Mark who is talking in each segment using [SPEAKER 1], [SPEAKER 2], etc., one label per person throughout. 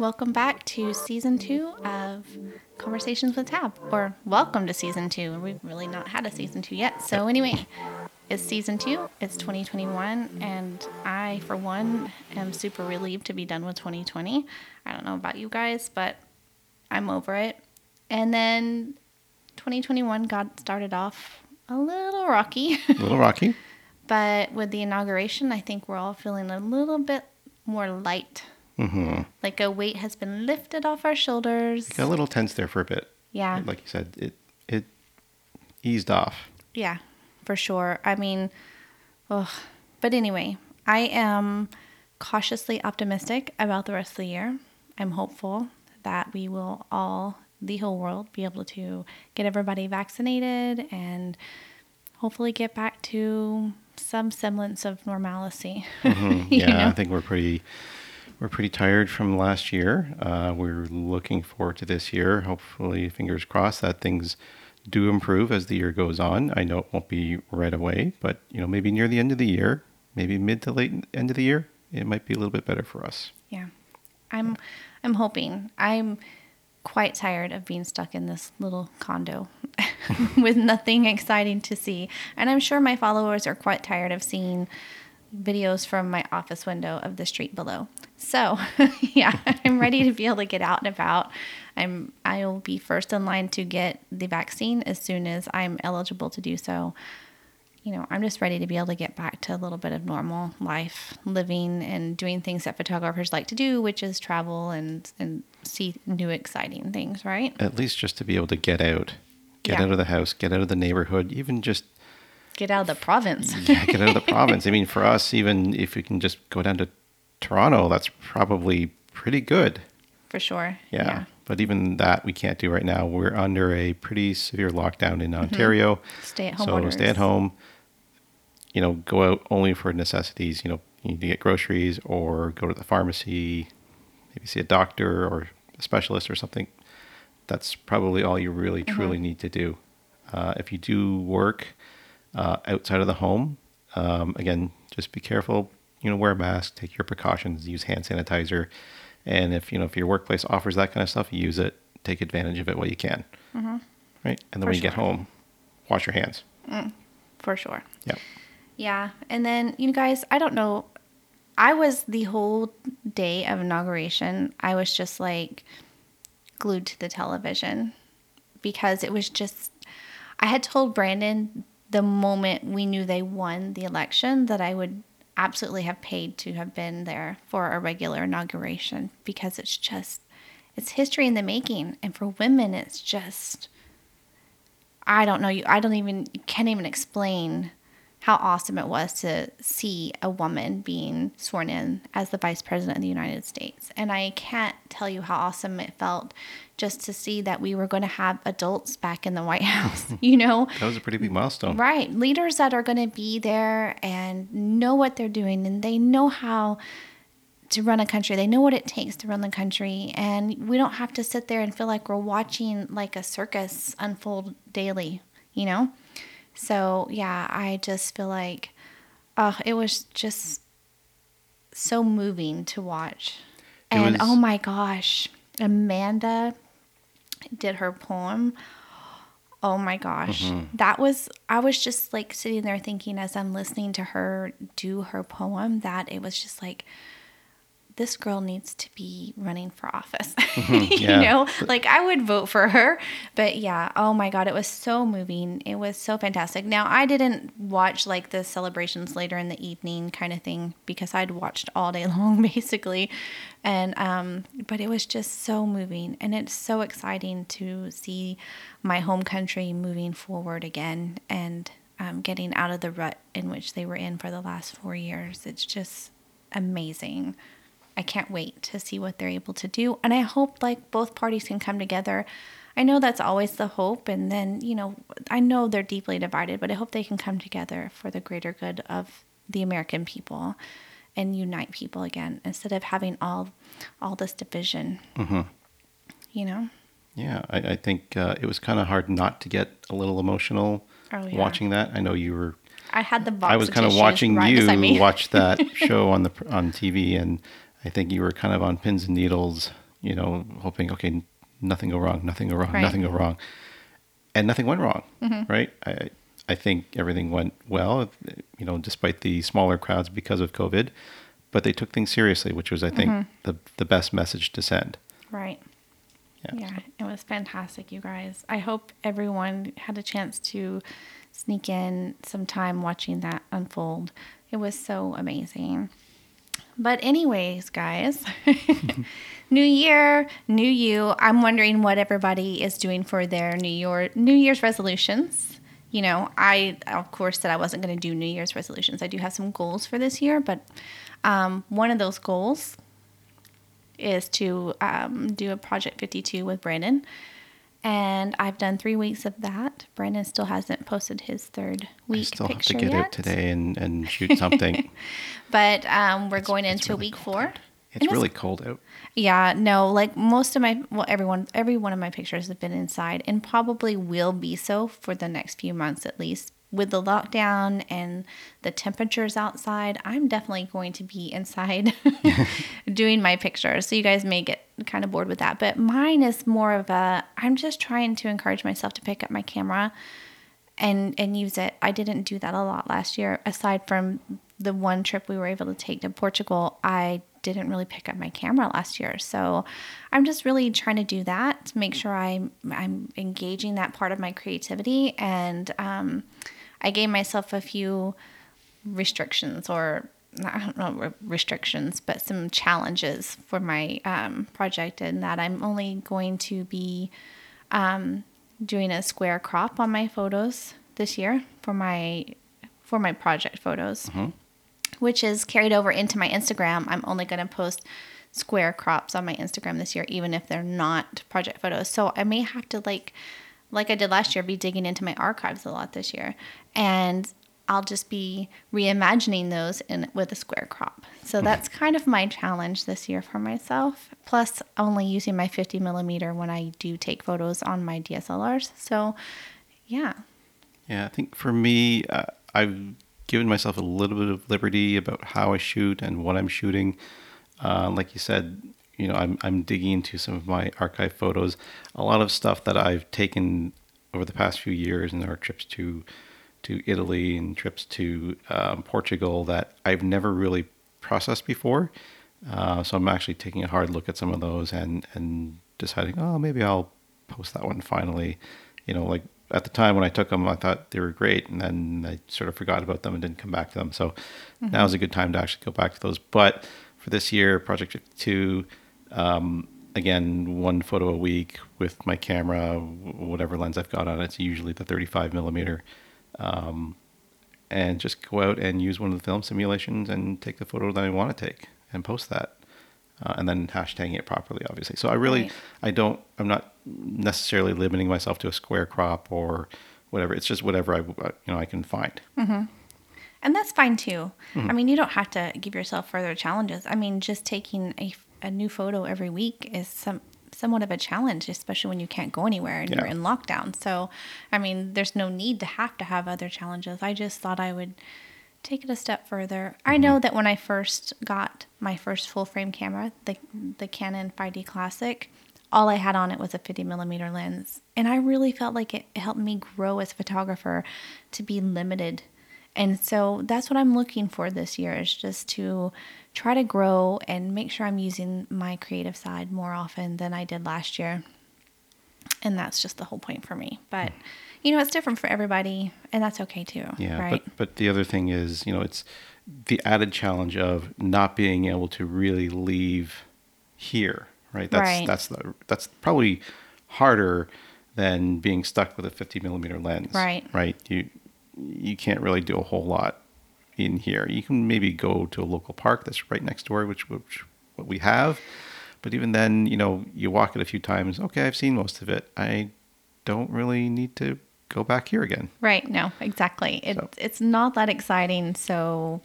[SPEAKER 1] welcome back to season two of Conversations with TaB, or welcome to season two. We've really not had a season two yet. So, anyway, it's season two, it's 2021, and I, for one, am super relieved to be done with 2020. I don't know about you guys, but I'm over it. And then 2021 got started off a little rocky.
[SPEAKER 2] A little rocky.
[SPEAKER 1] But with the inauguration, I think we're all feeling a little bit more light. Mm-hmm. Like a weight has been lifted off our shoulders.
[SPEAKER 2] Got a little tense there for a bit.
[SPEAKER 1] Yeah.
[SPEAKER 2] Like you said, it it eased off.
[SPEAKER 1] Yeah, for sure. I mean, ugh. but anyway, I am cautiously optimistic about the rest of the year. I'm hopeful that we will all, the whole world, be able to get everybody vaccinated and hopefully get back to some semblance of normalcy.
[SPEAKER 2] Mhm.
[SPEAKER 1] You
[SPEAKER 2] Yeah, I think we're pretty we're pretty tired from last year. Uh, we're looking forward to this year. Hopefully, fingers crossed that things do improve as the year goes on. I know it won't be right away, but you know maybe near the end of the year, maybe mid to late end of the year, it might be a little bit better for us.
[SPEAKER 1] Yeah. I'm I'm hoping. I'm quite tired of being stuck in this little condo with nothing exciting to see. And I'm sure my followers are quite tired of seeing videos from my office window of the street below. So, yeah, I'm ready to be able to get out and about. I'm I'll be first in line to get the vaccine as soon as I'm eligible to do so you know, I'm just ready to be able to get back to a little bit of normal life, living and doing things that photographers like to do, which is travel and and see new exciting things, right?
[SPEAKER 2] At least just to be able to get out, get
[SPEAKER 1] Yeah.
[SPEAKER 2] out of the house, get out of the neighborhood, even just
[SPEAKER 1] Get out of the province.
[SPEAKER 2] yeah, get out of the province. I mean, for us, even if we can just go down to Toronto, that's probably pretty good.
[SPEAKER 1] For sure.
[SPEAKER 2] Yeah. But even that we can't do right now. We're under a pretty severe lockdown in Ontario.
[SPEAKER 1] Stay at home
[SPEAKER 2] So
[SPEAKER 1] orders.
[SPEAKER 2] stay at home. You know, go out only for necessities. You know, you need to get groceries or go to the pharmacy, maybe see a doctor or a specialist or something. That's probably all you really truly need to do. Uh, if you do work uh, outside of the home, um, again, just be careful. You know, wear a mask, take your precautions, use hand sanitizer, and if you know if your workplace offers that kind of stuff, use it. Take advantage of it while you can. Right, and then
[SPEAKER 1] For
[SPEAKER 2] when you get home, wash your hands.
[SPEAKER 1] For sure.
[SPEAKER 2] Yeah.
[SPEAKER 1] Yeah. And then, you guys, I don't know. I was the whole day of inauguration, I was just like glued to the television because it was just, I had told Brandon the moment we knew they won the election that I would absolutely have paid to have been there for a regular inauguration because it's just, it's history in the making. And for women, it's just, I don't know you I don't even can't even explain how awesome it was to see a woman being sworn in as the vice president of the United States. And I can't tell you how awesome it felt just to see that we were going to have adults back in the White House, you know?
[SPEAKER 2] That was a pretty big milestone.
[SPEAKER 1] Right. Leaders that are going to be there and know what they're doing and they know how to run a country. They know what it takes to run the country. And we don't have to sit there and feel like we're watching like a circus unfold daily, you know? So, yeah, I just feel like uh, it was just so moving to watch.
[SPEAKER 2] It
[SPEAKER 1] and
[SPEAKER 2] was-
[SPEAKER 1] oh my gosh, Amanda did her poem. Oh my gosh.
[SPEAKER 2] Mm-hmm.
[SPEAKER 1] That was, I was just like sitting there thinking as I'm listening to her do her poem that it was just like, this girl needs to be running for office. you
[SPEAKER 2] Mm-hmm. yeah.
[SPEAKER 1] know, like I would vote for her. But yeah, oh my God, it was so moving. It was so fantastic. Now, I didn't watch like the celebrations later in the evening kind of thing because I'd watched all day long basically. And, um, but it was just so moving and it's so exciting to see my home country moving forward again and um, getting out of the rut in which they were in for the last four years. It's just amazing. I can't wait to see what they're able to do. And I hope like both parties can come together. I know that's always the hope. And then, you know, I know they're deeply divided, but I hope they can come together for the greater good of the American people and unite people again instead of having all all this division. You know?
[SPEAKER 2] Yeah, I, I think uh, it was kind of hard not to get a little emotional
[SPEAKER 1] Oh, yeah.
[SPEAKER 2] watching that. I know you were.
[SPEAKER 1] I had the box
[SPEAKER 2] I was kind of watching
[SPEAKER 1] right
[SPEAKER 2] you watch that show on the on TV, and I think you were kind of on pins and needles you know, hoping, okay, nothing go wrong, nothing go wrong,
[SPEAKER 1] Right.
[SPEAKER 2] nothing go wrong. And nothing went wrong,
[SPEAKER 1] Mm-hmm.
[SPEAKER 2] right? I, I think everything went well, you know, despite the smaller crowds because of COVID, but they took things seriously, which was, I think,
[SPEAKER 1] Mm-hmm.
[SPEAKER 2] the, the best message to send.
[SPEAKER 1] Right.
[SPEAKER 2] Yeah.
[SPEAKER 1] Yeah, it was fantastic, you guys. I hope everyone had a chance to sneak in some time watching that unfold. It was so amazing. But, anyways, guys, new year, new you. I'm wondering what everybody is doing for their New Year New Year's resolutions. You know, I of course said I wasn't going to do New Year's resolutions. I do have some goals for this year, but um, one of those goals is to um, do a project 52 with Brandon. And I've done three weeks of that. Brandon still hasn't posted his third week
[SPEAKER 2] I still have to get
[SPEAKER 1] yet.
[SPEAKER 2] out today and, and shoot something.
[SPEAKER 1] But um, we're going
[SPEAKER 2] It's
[SPEAKER 1] into
[SPEAKER 2] really
[SPEAKER 1] week four.
[SPEAKER 2] out. It's
[SPEAKER 1] And
[SPEAKER 2] really cold out.
[SPEAKER 1] Yeah, no, like most of my, well, everyone, every one of my pictures have been inside and probably will be so for the next few months at least. With the lockdown and the temperatures outside, I'm definitely going to be inside doing my pictures. So you guys may get kind of bored with that. But mine is more of a, I'm just trying to encourage myself to pick up my camera and and use it. I didn't do that a lot last year. Aside from the one trip we were able to take to Portugal, I didn't really pick up my camera last year. So I'm just really trying to do that to make sure I'm I'm engaging that part of my creativity. And um, I gave myself a few restrictions or I don't know restrictions, but some challenges for my um, project, and that I'm only going to be um, doing a square crop on my photos this year for my for my project photos, which is carried over into my Instagram. I'm only going to post square crops on my Instagram this year, even if they're not project photos. So I may have to like like I did last year, be digging into my archives a lot this year, and I'll just be reimagining those in with a square crop. So that's kind of my challenge this year for myself. Plus, only using my 50 millimeter when I do take photos on my DSLRs. So, yeah,
[SPEAKER 2] Yeah, I think for me, uh, I've given myself a little bit of liberty about how I shoot and what I'm shooting. Uh, like you said, you know, I'm I'm digging into some of my archive photos. A lot of stuff that I've taken over the past few years, and our trips to to Italy and trips to um, Portugal that I've never really processed before. Uh, so I'm actually taking a hard look at some of those and and deciding, oh, maybe I'll post that one finally. You know, like at the time when I took them, I thought they were great, and then I sort of forgot about them and didn't come back to them. So now is a good time to actually go back to those. But for this year, Project 52, um, again, one photo a week with my camera, whatever lens I've got on it. It's usually the 35 millimeter. Um, and just go out and use one of the film simulations and take the photo that I want to take and post that. Uh, and then hashtagging it properly, obviously. So I really,
[SPEAKER 1] Right.
[SPEAKER 2] I don't, I'm not necessarily limiting myself to a square crop or whatever. It's just whatever I, uh, you know, I can find.
[SPEAKER 1] and that's fine too. I mean, you don't have to give yourself further challenges. I mean, just taking a, a new photo every week is some somewhat of a challenge, especially when you can't go anywhere and you're in lockdown. So, I mean, there's no need to have to have other challenges. I just thought I would take it a step further. I mm-hmm. know that when I first got my first full frame camera, the the Canon 5D Classic, all I had on it was a 50 millimeter lens, and I really felt like it helped me grow as a photographer to be limited. And so that's what I'm looking for this year is just to try to grow and make sure I'm using my creative side more often than I did last year. And that's just the whole point for me. But you know, it's different for everybody, and that's okay too.
[SPEAKER 2] Yeah,
[SPEAKER 1] right.
[SPEAKER 2] but but the other thing is, you know, it's the added challenge of not being able to really leave here, right? That's
[SPEAKER 1] Right.
[SPEAKER 2] that's the that's probably harder than being stuck with a 50 millimeter lens.
[SPEAKER 1] Right.
[SPEAKER 2] Right. You you can't really do a whole lot in here. You can maybe go to a local park that's right next door, which which what we have. But even then, you know, you walk it a few times. Okay, I've seen most of it. I don't really need to go back here again.
[SPEAKER 1] Right. No, exactly. It,
[SPEAKER 2] So-
[SPEAKER 1] It's not that exciting. So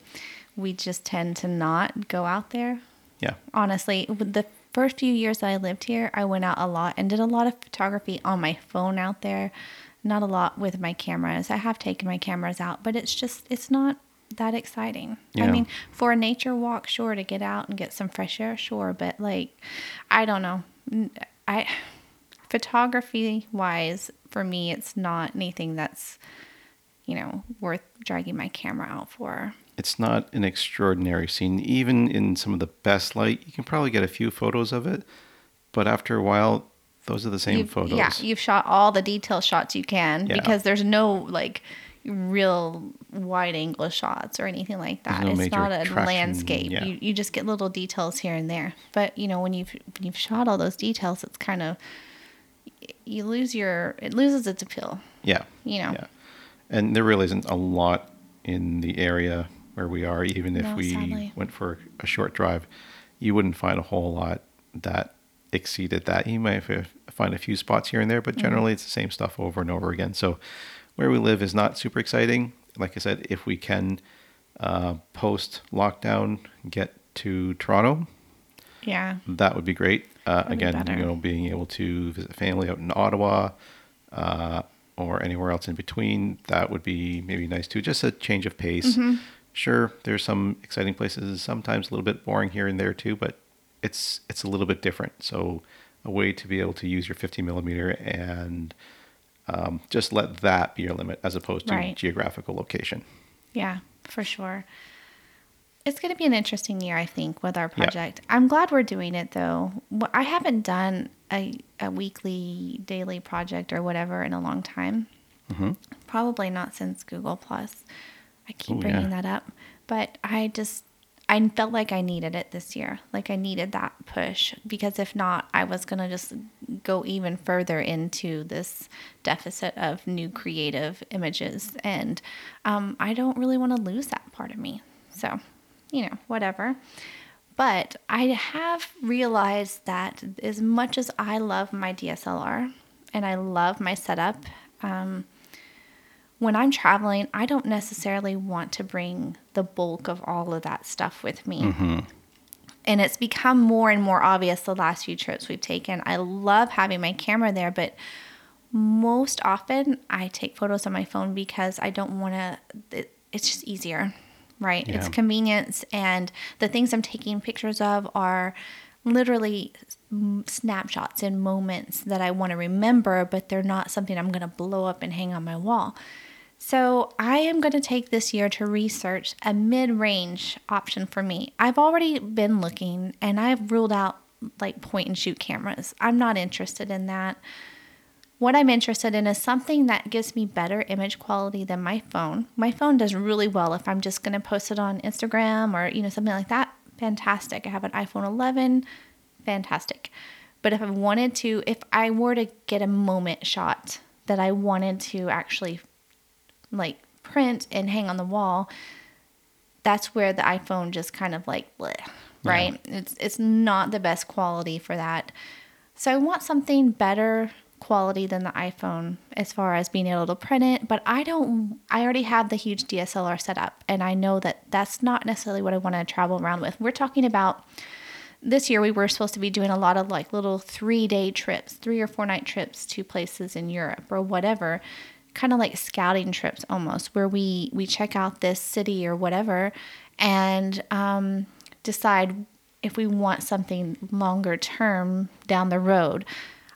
[SPEAKER 1] we just tend to not go out there.
[SPEAKER 2] Yeah.
[SPEAKER 1] Honestly, the first few years that I lived here, I went out a lot and did a lot of photography on my phone out there, not a lot with my cameras. I have taken my cameras out, but it's just, it's not that exciting. I mean, for a nature walk, sure, to get out and get some fresh air, sure, but like, I don't know. I photography wise, for me, it's not anything that's you know worth dragging my camera out for.
[SPEAKER 2] It's not an extraordinary scene. Even in some of the best light, you can probably get a few photos of it, but after a while, those are the same
[SPEAKER 1] You've-
[SPEAKER 2] photos.
[SPEAKER 1] Yeah, you've shot all the detail shots you can
[SPEAKER 2] Yeah.
[SPEAKER 1] because there's no like real wide angle shots or anything like that.
[SPEAKER 2] no
[SPEAKER 1] it's not a
[SPEAKER 2] traction,
[SPEAKER 1] landscape.
[SPEAKER 2] yeah.
[SPEAKER 1] You you just get little details here and there. But you know when you've when you've shot all those details, it's kind of you lose your it loses its appeal.
[SPEAKER 2] yeah.
[SPEAKER 1] You know.
[SPEAKER 2] Yeah. And there really isn't a lot in the area where we are, even if
[SPEAKER 1] No,
[SPEAKER 2] we
[SPEAKER 1] sadly.
[SPEAKER 2] went for a short drive, you wouldn't find a whole lot that exceeded that. You might find a few spots here and there,
[SPEAKER 1] Mm-hmm.
[SPEAKER 2] but generally it's the same stuff over and over again. So where we live is not super exciting. Like I said, if we can uh, post lockdown get to Toronto,
[SPEAKER 1] Yeah.
[SPEAKER 2] that would be great. Uh,
[SPEAKER 1] That'd be
[SPEAKER 2] again, you know, being able to visit family out in Ottawa uh, or anywhere else in between, that would be maybe nice too. Just a change of pace.
[SPEAKER 1] Mm-hmm.
[SPEAKER 2] Sure, there's some exciting places. Sometimes a little bit boring here and there too, but it's it's a little bit different. So a way to be able to use your 50 millimeter and um, just let that be your limit as opposed to
[SPEAKER 1] Right.
[SPEAKER 2] geographical location.
[SPEAKER 1] Yeah, for sure. It's going to be an interesting year, I think, with our
[SPEAKER 2] Yeah.
[SPEAKER 1] project. I'm glad we're doing it, though. I haven't done a, a weekly, daily project or whatever in a long time.
[SPEAKER 2] Mm-hmm.
[SPEAKER 1] Probably not since Google Plus. I keep
[SPEAKER 2] Oh,
[SPEAKER 1] bringing
[SPEAKER 2] yeah.
[SPEAKER 1] that up, but I just I felt like I needed it this year. Like I needed that push because if not, I was gonna just go even further into this deficit of new creative images, and um, I don't really want to lose that part of me. So, you know, whatever. But I have realized that as much as I love my DSLR and I love my setup, um, when I'm traveling, I don't necessarily want to bring the bulk of all of that stuff with me. Mm-hmm. And it's become more and more obvious the last few trips we've taken. I love having my camera there, but most often I take photos on my phone because I don't want to, it, it's just easier, right? It's convenience. And the things I'm taking pictures of are literally snapshots and moments that I want to remember, but they're not something I'm going to blow up and hang on my wall. So I am going to take this year to research a mid-range option for me. I've already been looking and I've ruled out like point and shoot cameras. I'm not interested in that. What I'm interested in is something that gives me better image quality than my phone. My phone does really well if I'm just going to post it on Instagram or you know something like that. Fantastic. I have an iPhone 11. Fantastic. But if I wanted to, if I were to get a moment shot that I wanted to actually like print and hang on the wall, that's where the iPhone just kind of like bleh, right? It's it's not the best quality for that. So I want something better quality than the iPhone as far as being able to print it, but I don't I already have the huge DSLR set up and I know that that's not necessarily what I want to travel around with. We're talking about this year we were supposed to be doing a lot of like little 3-day trips, 3 or 4 night trips to places in Europe or whatever, kind of like scouting trips almost where we we check out this city or whatever and um decide if we want something longer term down the road.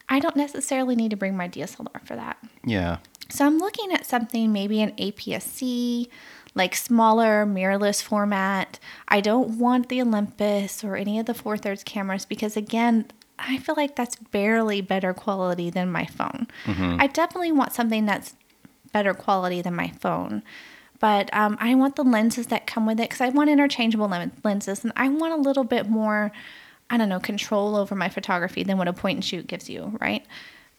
[SPEAKER 1] I don't necessarily need to bring my DSLR for that.
[SPEAKER 2] Yeah.
[SPEAKER 1] So I'm looking at something maybe an APS-C, like smaller mirrorless format. I don't want the Olympus or any of the four thirds cameras because again, I feel like that's barely better quality than my phone. I definitely want something that's better quality than my phone. But um, I want the lenses that come with it because I want interchangeable lenses and I want a little bit more, I don't know, control over my photography than what a point and shoot gives you, right?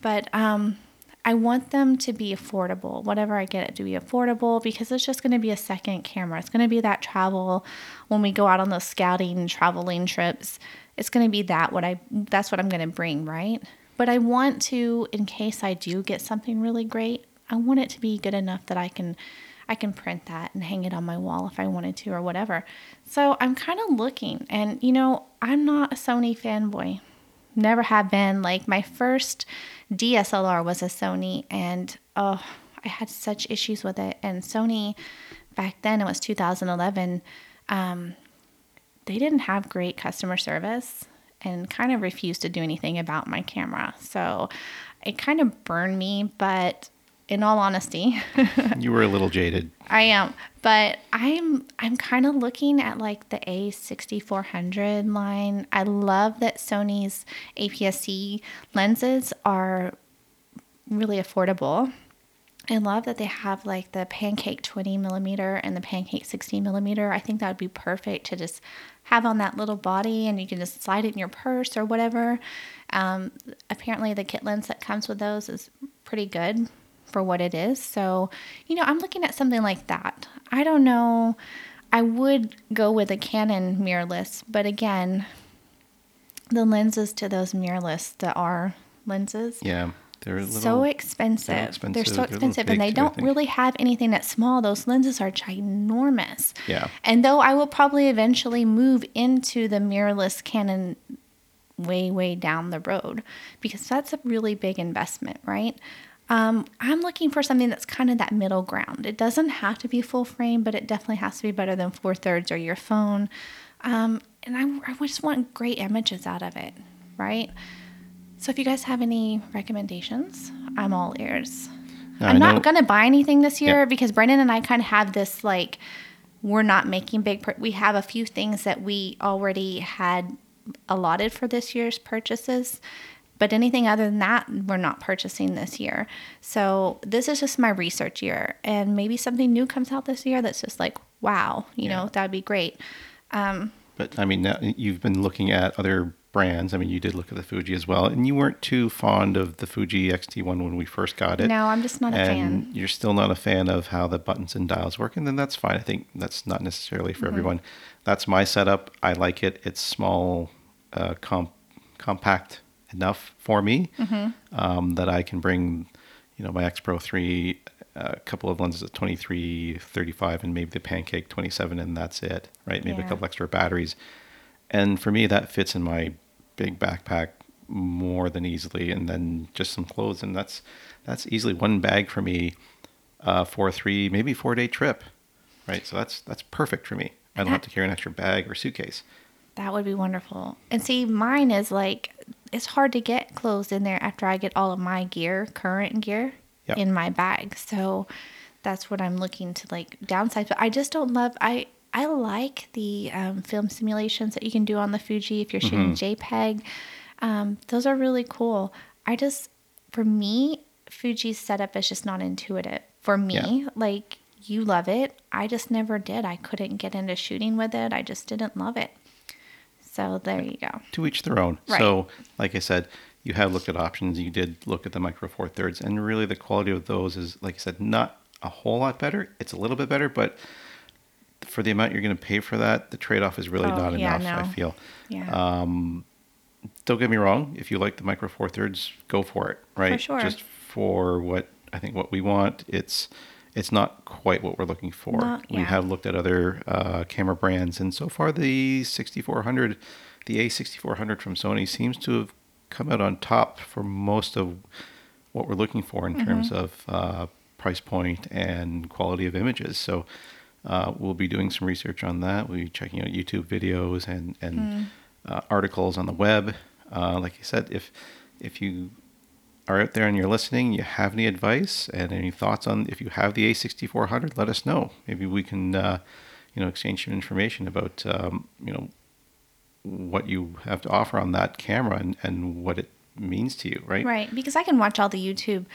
[SPEAKER 1] But um, I want them to be affordable. Whatever I get it to be affordable because it's just going to be a second camera. It's going to be that travel when we go out on those scouting traveling trips. It's going to be that what I that's what I'm going to bring, right? But I want to in case I do get something really great, I want it to be good enough that I can I can print that and hang it on my wall if I wanted to or whatever. So I'm kind of looking and you know, I'm not a Sony fanboy never have been. Like my first DSLR was a Sony, and oh, I had such issues with it. And Sony back then, it was 2011. Um, they didn't have great customer service and kind of refused to do anything about my camera. So it kind of burned me, but in all honesty,
[SPEAKER 2] you were a little jaded.
[SPEAKER 1] I am, but I'm I'm kind of looking at like the A6400 line. I love that Sony's APS-C lenses are really affordable. I love that they have like the pancake 20 millimeter and the pancake 60 millimeter. I think that would be perfect to just have on that little body and you can just slide it in your purse or whatever. Um, apparently, the kit lens that comes with those is pretty good for what it is. So, you know, I'm looking at something like that. I don't know. I would go with a Canon mirrorless, but again, the lenses to those mirrorless that are lenses.
[SPEAKER 2] Yeah. They're little,
[SPEAKER 1] so expensive. They're, expensive. they're so expensive, they're and they don't really have anything that's small. Those lenses are ginormous.
[SPEAKER 2] Yeah.
[SPEAKER 1] And though I will probably eventually move into the mirrorless Canon way, way down the road, because that's a really big investment, right? Um, I'm looking for something that's kind of that middle ground. It doesn't have to be full frame, but it definitely has to be better than four thirds or your phone. Um, and I, I just want great images out of it, right? So if you guys have any recommendations, I'm all ears. I'm not going to buy anything this year yeah. because Brandon and I kind of have this like, we're not making big, we have a few things that we already had allotted for this year's purchases. But anything other than that, we're not purchasing this year. So this is just my research year. And maybe something new comes out this year that's just like, wow, you yeah. know, that'd be great. Um,
[SPEAKER 2] but I mean, you've been looking at other brands. I mean, you did look at the Fuji as well, and you weren't too fond of the Fuji X-T1 when we first got it.
[SPEAKER 1] No, I'm just not a
[SPEAKER 2] and fan. You're still not a fan of how the buttons and dials work, and then that's fine. I think that's not necessarily for mm-hmm. everyone. That's my setup. I like it. It's small, uh, comp- compact enough for me mm-hmm. um, that I can bring, you know, my X Pro 3, a couple of lenses at 23, 35, and maybe the Pancake 27, and that's it, right? Maybe yeah. a couple extra batteries. And for me, that fits in my big backpack more than easily, and then just some clothes, and that's that's easily one bag for me uh, for a three, maybe four day trip, right? So that's that's perfect for me. I don't have to carry an extra bag or suitcase.
[SPEAKER 1] That would be wonderful. And see, mine is like it's hard to get clothes in there after I get all of my gear, current gear, yep. in my bag. So that's what I'm looking to like downsize. But I just don't love I I like the um, film simulations that you can do on the Fuji if you're shooting mm-hmm. JPEG. Um, those are really cool. I just, for me, Fuji's setup is just not intuitive. For me, yeah. like you love it. I just never did. I couldn't get into shooting with it. I just didn't love it. So there you go.
[SPEAKER 2] To each their own. Right. So, like I said, you have looked at options. You did look at the micro four thirds, and really the quality of those is, like I said, not a whole lot better. It's a little bit better, but for the amount you're going to pay for that, the trade off is really oh, not yeah, enough. No. I feel.
[SPEAKER 1] Yeah.
[SPEAKER 2] Um, don't get me wrong. If you like the micro four thirds, go for it. Right.
[SPEAKER 1] For sure.
[SPEAKER 2] Just for what I think what we want, it's it's not quite what we're looking for.
[SPEAKER 1] Not,
[SPEAKER 2] yeah. We have looked at other uh, camera brands, and so far the 6400, the A6400 from Sony seems to have come out on top for most of what we're looking for in mm-hmm. terms of uh, price point and quality of images. So uh, we'll be doing some research on that. We'll be checking out YouTube videos and and mm. uh, articles on the web. Uh, like I said, if if you are out there and you're listening, you have any advice and any thoughts on if you have the A6400, let us know. Maybe we can uh, you know exchange some information about um, you know what you have to offer on that camera and, and what it means to you, right?
[SPEAKER 1] Right, because I can watch all the YouTube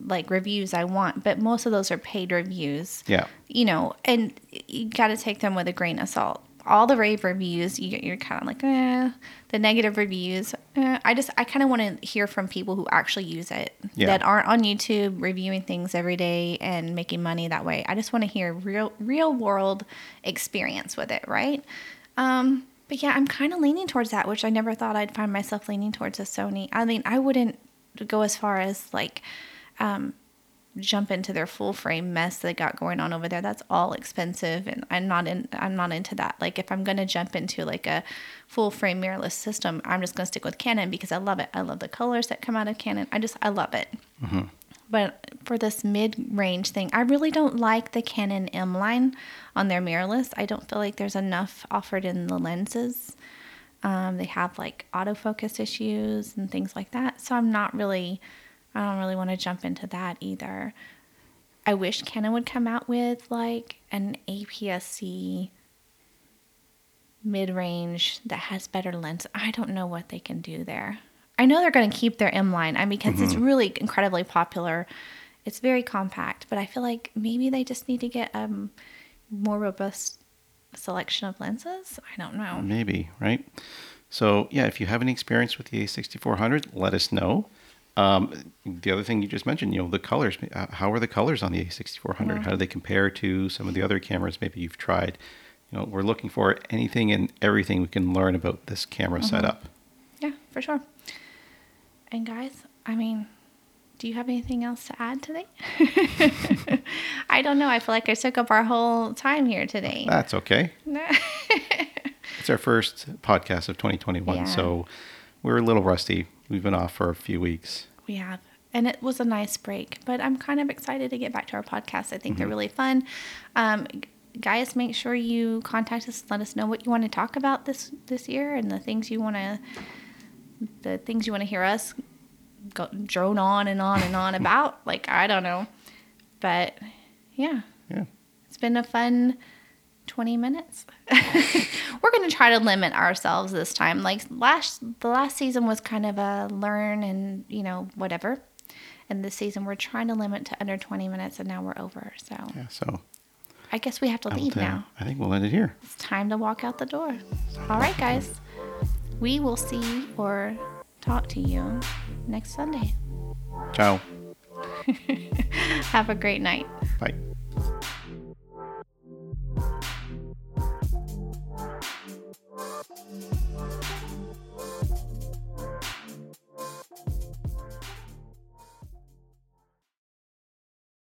[SPEAKER 1] like reviews I want, but most of those are paid reviews.
[SPEAKER 2] Yeah.
[SPEAKER 1] You know, and you got to take them with a grain of salt. All the rave reviews, you, you're kind of like, eh. The negative reviews, eh. I just, I kind of want to hear from people who actually use it yeah. that aren't on YouTube reviewing things every day and making money that way. I just want to hear real, real world experience with it, right? Um, but yeah, I'm kind of leaning towards that, which I never thought I'd find myself leaning towards a Sony. I mean, I wouldn't go as far as like, um, jump into their full frame mess they got going on over there. That's all expensive, and I'm not in. I'm not into that. Like if I'm gonna jump into like a full frame mirrorless system, I'm just gonna stick with Canon because I love it. I love the colors that come out of Canon. I just I love it.
[SPEAKER 2] Mm-hmm.
[SPEAKER 1] But for this mid-range thing, I really don't like the Canon M line on their mirrorless. I don't feel like there's enough offered in the lenses. Um, they have like autofocus issues and things like that. So I'm not really, I don't really want to jump into that either. I wish Canon would come out with like an APS-C mid-range that has better lens. I don't know what they can do there. I know they're going to keep their M line, I mean, because it's really incredibly popular. It's very compact, but I feel like maybe they just need to get a um, more robust selection of lenses. I don't know.
[SPEAKER 2] Maybe, right? So, yeah, if you have any experience with the A6400, let us know. Um, the other thing you just mentioned, you know, the colors. Uh, how are the colors on the A6400?
[SPEAKER 1] Yeah.
[SPEAKER 2] How do they compare to some of the other cameras maybe you've tried? You know, we're looking for anything and everything we can learn about this camera setup.
[SPEAKER 1] Yeah, for sure. And guys, I mean, do you have anything else to add today? I don't know. I feel like I took up our whole time here today.
[SPEAKER 2] That's okay. It's our first podcast of 2021,
[SPEAKER 1] Yeah.
[SPEAKER 2] so we're a little rusty. We've been off for a few weeks.
[SPEAKER 1] we have. And it was a nice break, but I'm kind of excited to get back to our podcast. I think they're really fun. Um, guys, make sure you contact us. Let us know what you want to talk about this this year and the things you want to the things you want to hear us go, drone on and on and on about. Like I don't know, but yeah,
[SPEAKER 2] Yeah.
[SPEAKER 1] it's been a fun 20 minutes. We're going to try to limit ourselves this time. Like last the last season was kind of a learn and, you know, whatever. And this season we're trying to limit to under 20 minutes and now we're over. So,
[SPEAKER 2] Yeah. So
[SPEAKER 1] I guess we have to
[SPEAKER 2] I
[SPEAKER 1] leave
[SPEAKER 2] tell-
[SPEAKER 1] now.
[SPEAKER 2] I think we'll end it here.
[SPEAKER 1] It's time to walk out the door. All right, guys. We will see or talk to you next Sunday.
[SPEAKER 2] Ciao.
[SPEAKER 1] Have a great night.
[SPEAKER 2] Bye.